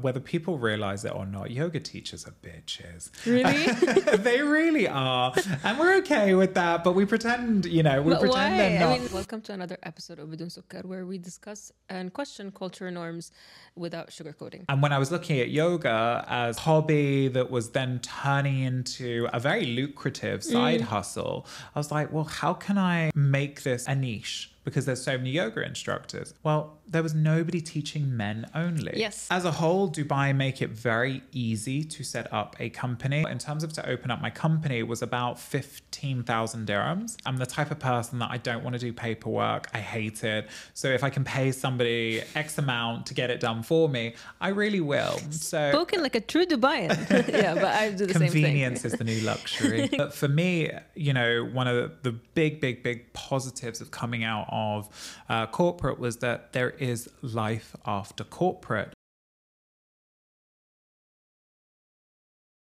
Whether people realize it or not, yoga teachers are bitches. Really? they really are. And we're okay with that, but we pretend, you know, we But pretend why? they're not. I mean, welcome to another episode of Bidun Sukkar where we discuss and question culture norms without sugarcoating. And when I was looking at yoga as a hobby that was then turning into a very lucrative side mm. hustle, I was like, well, how can I make this a niche? Because there's so many yoga instructors. Well, there was nobody teaching men only. Yes. As a whole, Dubai make it very easy to set up a company. In terms of to open up my company, it was about 15,000 dirhams. I'm the type of person that I don't want to do paperwork. I hate it. So if I can pay somebody X amount to get it done for me, I really will. So Spoken like a true Dubaian. yeah, but I do the same thing. convenience is the new luxury. but for me, you know, one of the big, big, big positives of coming out of uh, corporate was that there is life after corporate.